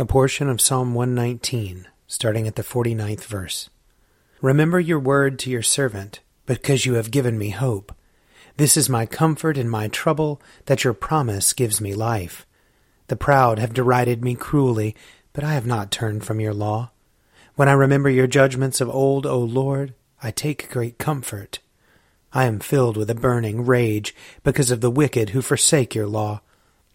A portion of Psalm 119, starting at the 49th verse. Remember your word to your servant, because you have given me hope. This is my comfort in my trouble, that your promise gives me life. The proud have derided me cruelly, but I have not turned from your law. When I remember your judgments of old, O Lord, I take great comfort. I am filled with a burning rage because of the wicked who forsake your law.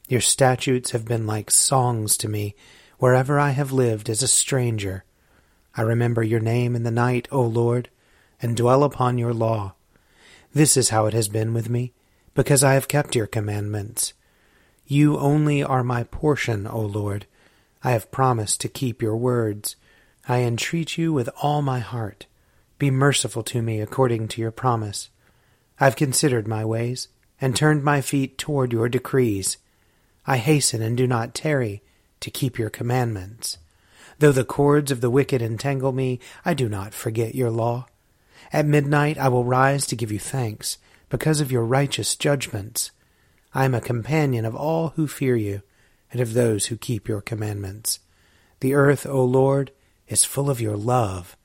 Your statutes have been like songs to me wherever I have lived as a stranger. I remember your name in the night, O Lord, and dwell upon your law. This is how it has been with me, because I have kept your commandments. You only are my portion, O Lord. I have promised to keep your words. I entreat you with all my heart. Be merciful to me according to your promise. I've considered my ways, and turned my feet toward your decrees. I hasten and do not tarry to keep your commandments. Though the cords of the wicked entangle me, I do not forget your law. At midnight I will rise to give you thanks, because of your righteous judgments. I am a companion of all who fear you, and of those who keep your commandments. The earth, O Lord, is full of your love.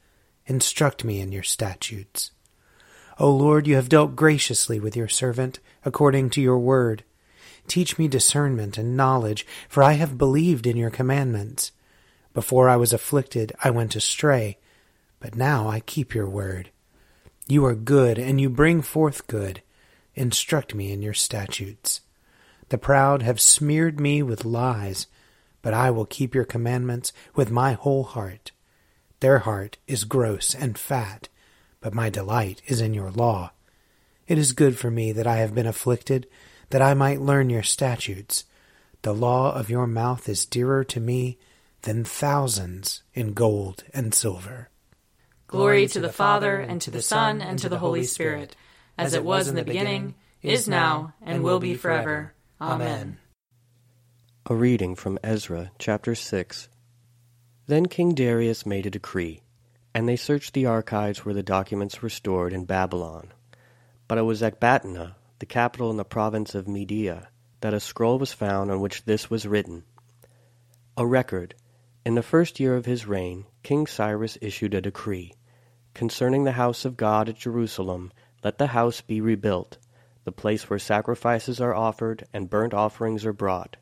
Instruct me in your statutes. O Lord, you have dealt graciously with your servant, according to your word. Teach me discernment and knowledge, for I have believed in your commandments. Before I was afflicted, I went astray, but now I keep your word. You are good, and you bring forth good. Instruct me in your statutes. The proud have smeared me with lies, but I will keep your commandments with my whole heart. Their heart is gross and fat but my delight is in your law. It is good for me that I have been afflicted, that I might learn your statutes. The law of your mouth is dearer to me than thousands in gold and silver. Glory to the Father, and to the Son, and to the Holy Spirit, as it was in the beginning, is now, and will be forever. Amen. A reading from Ezra chapter 6. Then King Darius made a decree and they searched the archives where the documents were stored in Babylon. But it was at Ecbatana, the capital in the province of Media, that a scroll was found on which this was written A record. In the first year of his reign, King Cyrus issued a decree concerning the house of God at Jerusalem, let the house be rebuilt, the place where sacrifices are offered and burnt offerings are brought.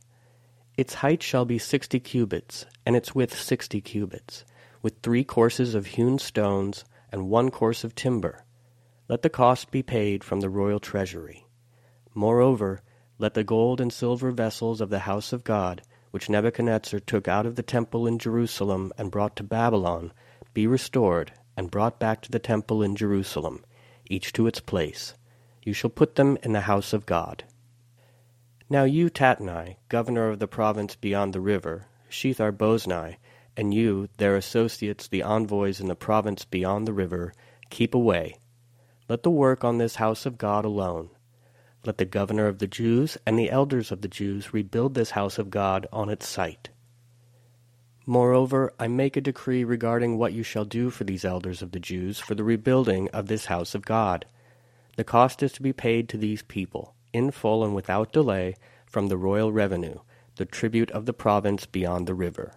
Its height shall be sixty cubits, and its width sixty cubits with three courses of hewn stones and one course of timber. Let the cost be paid from the royal treasury. Moreover, let the gold and silver vessels of the house of God, which Nebuchadnezzar took out of the temple in Jerusalem and brought to Babylon, be restored, and brought back to the temple in Jerusalem, each to its place. You shall put them in the house of God. Now you, Tatnai, governor of the province beyond the river, Shethar Boznai, and you, their associates, the envoys in the province beyond the river, keep away. Let the work on this house of God alone. Let the governor of the Jews and the elders of the Jews rebuild this house of God on its site. Moreover, I make a decree regarding what you shall do for these elders of the Jews for the rebuilding of this house of God. The cost is to be paid to these people in full and without delay, from the royal revenue, the tribute of the province beyond the river.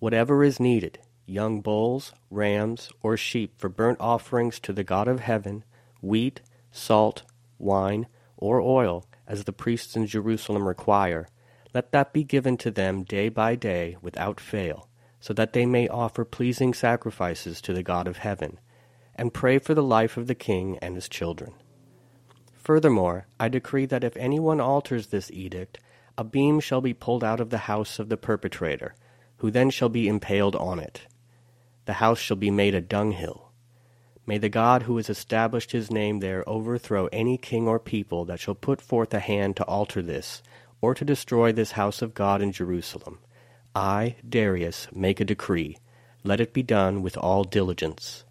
Whatever is needed, young bulls, rams, or sheep for burnt offerings to the God of heaven, wheat, salt, wine, or oil, as the priests in Jerusalem require, let that be given to them day by day without fail, so that they may offer pleasing sacrifices to the God of heaven, and pray for the life of the king and his children. Furthermore, I decree that if anyone alters this edict, a beam shall be pulled out of the house of the perpetrator, who then shall be impaled on it. The house shall be made a dunghill. May the God who has established his name there overthrow any king or people that shall put forth a hand to alter this, or to destroy this house of God in Jerusalem. I, Darius, make a decree. Let it be done with all diligence.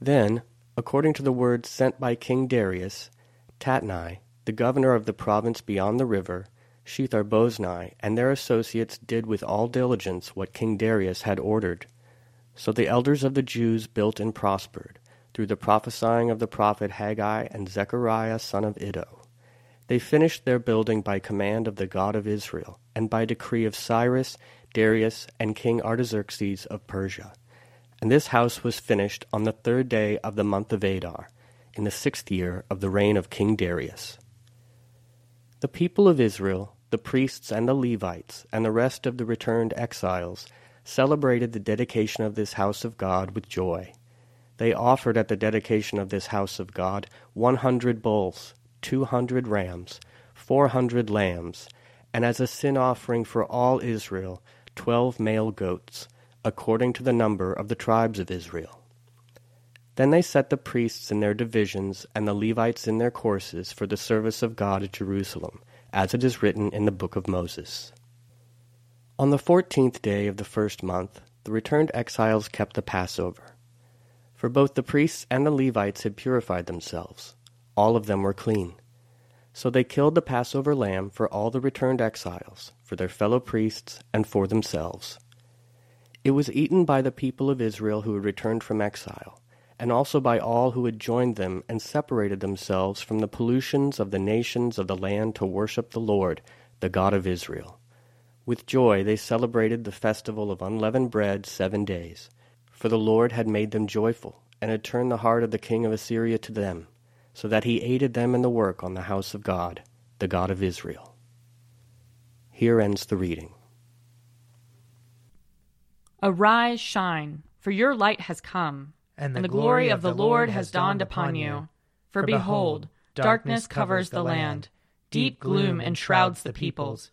Then, according to the words sent by King Darius, Tatnai, the governor of the province beyond the river, Shethar-bozni, and their associates did with all diligence what King Darius had ordered. So the elders of the Jews built and prospered, through the prophesying of the prophet Haggai and Zechariah son of Iddo. They finished their building by command of the God of Israel, and by decree of Cyrus, Darius, and King Artaxerxes of Persia. And this house was finished on the third day of the month of Adar, in the sixth year of the reign of King Darius. The people of Israel, the priests and the Levites, and the rest of the returned exiles celebrated the dedication of this house of God with joy. They offered at the dedication of this house of God one hundred bulls, two hundred rams, four hundred lambs, and as a sin offering for all Israel, twelve male goats, according to the number of the tribes of Israel. Then they set the priests in their divisions and the Levites in their courses for the service of God at Jerusalem, as it is written in the book of Moses. On the fourteenth day of the first month, the returned exiles kept the Passover. For both the priests and the Levites had purified themselves. All of them were clean. So they killed the Passover lamb for all the returned exiles, for their fellow priests, and for themselves. It was eaten by the people of Israel who had returned from exile and also by all who had joined them and separated themselves from the pollutions of the nations of the land to worship the Lord, the God of Israel. With joy they celebrated the festival of unleavened bread seven days, for the Lord had made them joyful, and had turned the heart of the king of Assyria to them, so that he aided them in the work on the house of God, the God of Israel. Here ends the reading. Arise, shine, for your light has come and the, and the glory of the Lord has dawned upon you. For behold, darkness covers the land, deep gloom enshrouds the peoples.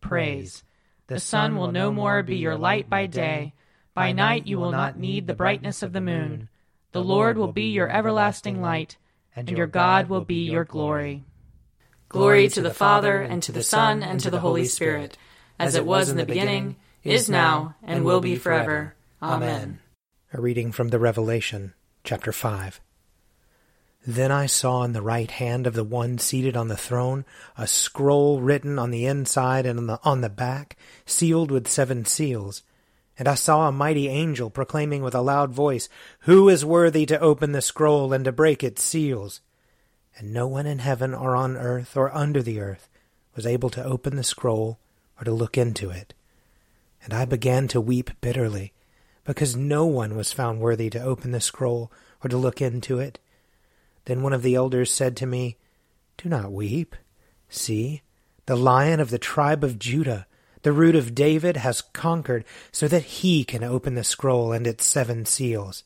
praise. The sun will no more be your light by day. By night you will not need the brightness of the moon. The Lord will be your everlasting light, and your God will be your glory. Glory to the Father, and to the Son, and to the Holy Spirit, as it was in the beginning, is now, and will be forever. Amen. A reading from the Revelation, chapter 5. Then I saw in the right hand of the one seated on the throne a scroll written on the inside and on the, on the back, sealed with seven seals. And I saw a mighty angel proclaiming with a loud voice, Who is worthy to open the scroll and to break its seals? And no one in heaven or on earth or under the earth was able to open the scroll or to look into it. And I began to weep bitterly because no one was found worthy to open the scroll or to look into it. Then one of the elders said to me, Do not weep. See, the lion of the tribe of Judah, the root of David, has conquered, so that he can open the scroll and its seven seals.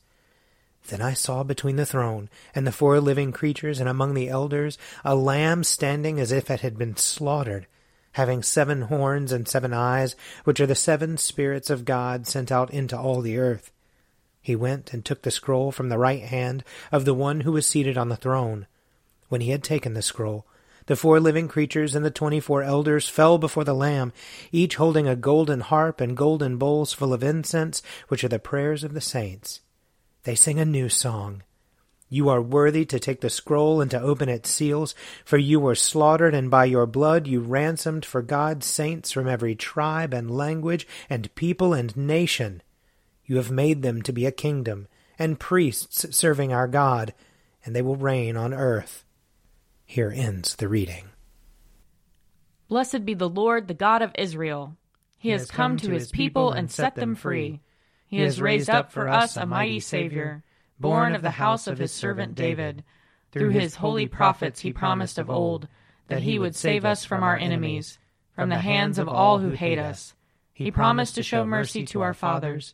Then I saw between the throne and the four living creatures and among the elders a lamb standing as if it had been slaughtered, having seven horns and seven eyes, which are the seven spirits of God sent out into all the earth. He went and took the scroll from the right hand of the one who was seated on the throne. When he had taken the scroll, the four living creatures and the twenty-four elders fell before the Lamb, each holding a golden harp and golden bowls full of incense, which are the prayers of the saints. They sing a new song. You are worthy to take the scroll and to open its seals, for you were slaughtered, and by your blood you ransomed for God's saints from every tribe and language and people and nation. You have made them to be a kingdom and priests serving our God, and they will reign on earth. Here ends the reading. Blessed be the Lord, the God of Israel. He, he has come, come to his people and set them free. He has raised up for us a mighty Savior, born of the house of his servant David. Through his holy prophets he promised of old that he would save us from our enemies, from the hands of all who hate us. He promised to show mercy to our fathers,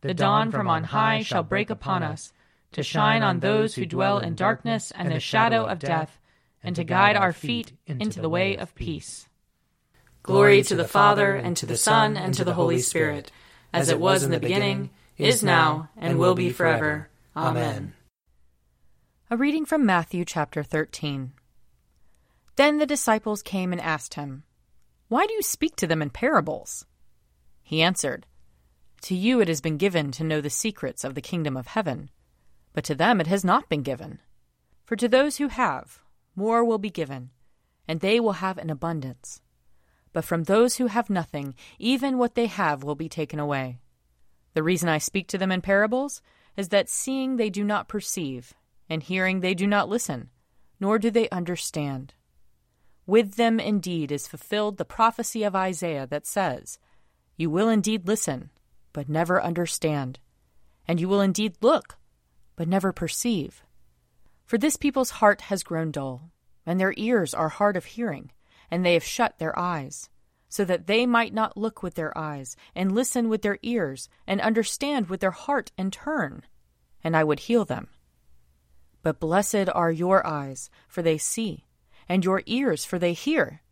the dawn from on high shall break upon us, to shine on those who dwell in darkness and the shadow of death, and to guide our feet into the way of peace. Glory to the Father, and to the Son, and to the Holy Spirit, as it was in the beginning is now, and will be forever. Amen. A reading from Matthew chapter 13. Then the disciples came and asked him, Why do you speak to them in parables? He answered, To you it has been given to know the secrets of the kingdom of heaven, but to them it has not been given. For to those who have, more will be given, and they will have an abundance. But from those who have nothing, even what they have will be taken away. The reason I speak to them in parables is that seeing they do not perceive, and hearing they do not listen, nor do they understand. With them indeed is fulfilled the prophecy of Isaiah that says, You will indeed listen, but never understand, and you will indeed look, but never perceive. For this people's heart has grown dull, and their ears are hard of hearing, and they have shut their eyes so that they might not look with their eyes, and listen with their ears, and understand with their heart, and turn, and I would heal them. But blessed are your eyes, for they see, and your ears, for they hear.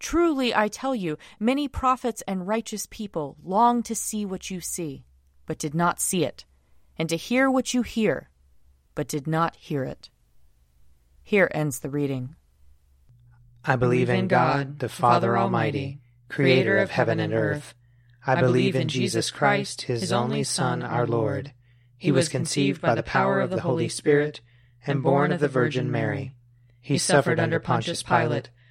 Truly I tell you, many prophets and righteous people long to see what you see, but did not see it, and to hear what you hear, but did not hear it. Here ends the reading. I believe in God, the Father Almighty creator of heaven and earth. I believe in Jesus Christ, his only Son, our Lord. He was conceived by the power of the Holy Spirit and born of the Virgin Mary. He suffered under Pontius Pilate,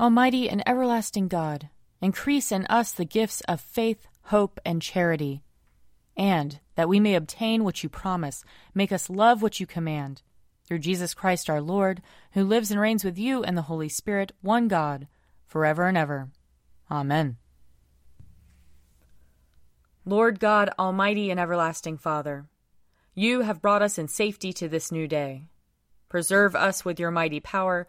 Almighty and everlasting God, increase in us the gifts of faith, hope, and charity, and that we may obtain what you promise, make us love what you command. Through Jesus Christ our Lord, who lives and reigns with you and the Holy Spirit, one God, forever and ever. Amen. Lord God, Almighty and everlasting Father, you have brought us in safety to this new day. Preserve us with your mighty power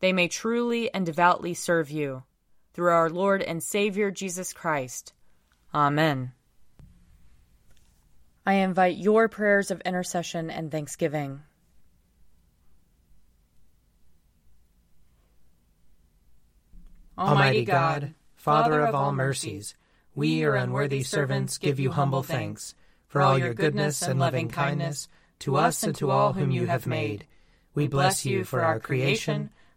they may truly and devoutly serve you. Through our Lord and Savior Jesus Christ. Amen. I invite your prayers of intercession and thanksgiving. Almighty God, Father of all mercies, we, your unworthy servants, give you humble thanks for all your goodness and loving kindness to us and to all whom you have made. We bless you for our creation